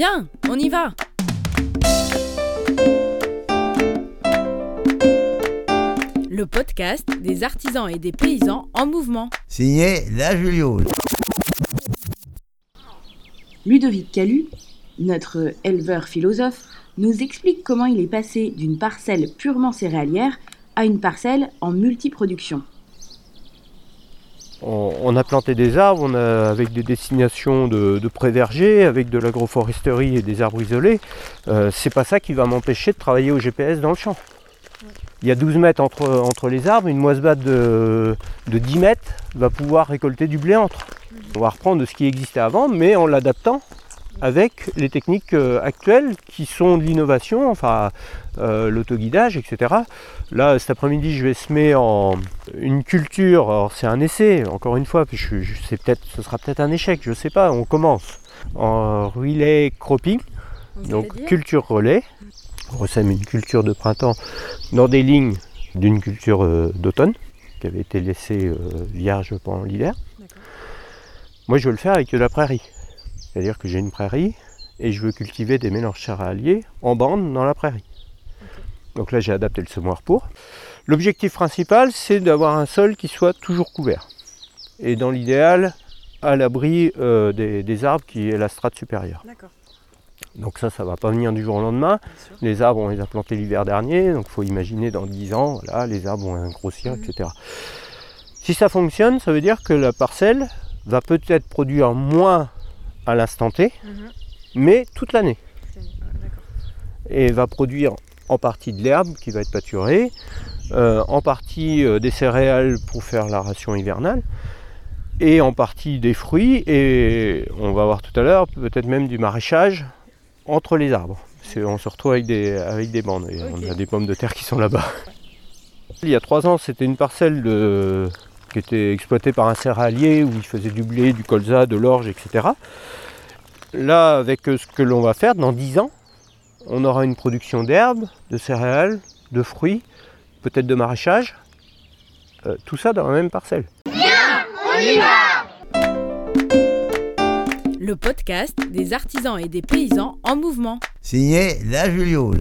Viens, on y va Le podcast des artisans et des paysans en mouvement. Signé La Juliole. Ludovic Calu, notre éleveur philosophe, nous explique comment il est passé d'une parcelle purement céréalière à une parcelle en multiproduction. On, a planté des arbres avec des destinations de, de pré-verger, avec de l'agroforesterie et des arbres isolés. Euh, c'est pas ça qui va m'empêcher de travailler au GPS dans le champ. Il y a 12 mètres entre, les arbres, une moisse-batte de, de 10 mètres va pouvoir récolter du blé entre. On va reprendre ce qui existait avant, mais en l'adaptant avec les techniques euh, actuelles qui sont de l'innovation, enfin euh, l'autoguidage, etc. Là, cet après-midi, je vais semer en une culture. Alors, c'est un essai, encore une fois, puis je, peut-être, ce sera peut-être un échec, je sais pas. On commence en relay cropping, donc culture relais. On ressème une culture de printemps dans des lignes d'une culture euh, d'automne qui avait été laissée euh, vierge pendant l'hiver. Moi, je veux le faire avec de la prairie. C'est-à-dire que j'ai une prairie et je veux cultiver des mélanges céréaliers en bande dans la prairie. Donc là, j'ai adapté le semoir pour. L'objectif principal, c'est d'avoir un sol qui soit toujours couvert. Et dans l'idéal, à l'abri euh, des, des arbres qui est la strate supérieure. D'accord, Donc ça, ça va pas venir du jour au lendemain. Les arbres, on les a plantés l'hiver dernier, donc il faut imaginer dans 10 ans, voilà, les arbres vont grossir, Mhm. etc. Si ça fonctionne, ça veut dire que la parcelle va peut-être produire moins à l'instant T, mais toute l'année. Et va produire en partie de l'herbe qui va être pâturée, euh, en partie euh, des céréales pour faire la ration hivernale, et en partie des fruits, et on va voir tout à l'heure peut-être même du maraîchage entre les arbres. On se retrouve avec des, avec des bandes, et on a des pommes de terre qui sont là-bas. Il y a trois ans, c'était une parcelle de- qui était exploitée par un céréalier où il faisait du blé, du colza, de l'orge, etc. Là, avec euh, ce que l'on va faire, dans 10 ans, on aura une production d'herbes, de céréales, de fruits, peut-être de maraîchage. Euh, tout ça dans la même parcelle. Le podcast des artisans et des paysans en mouvement. Signé La Juliole.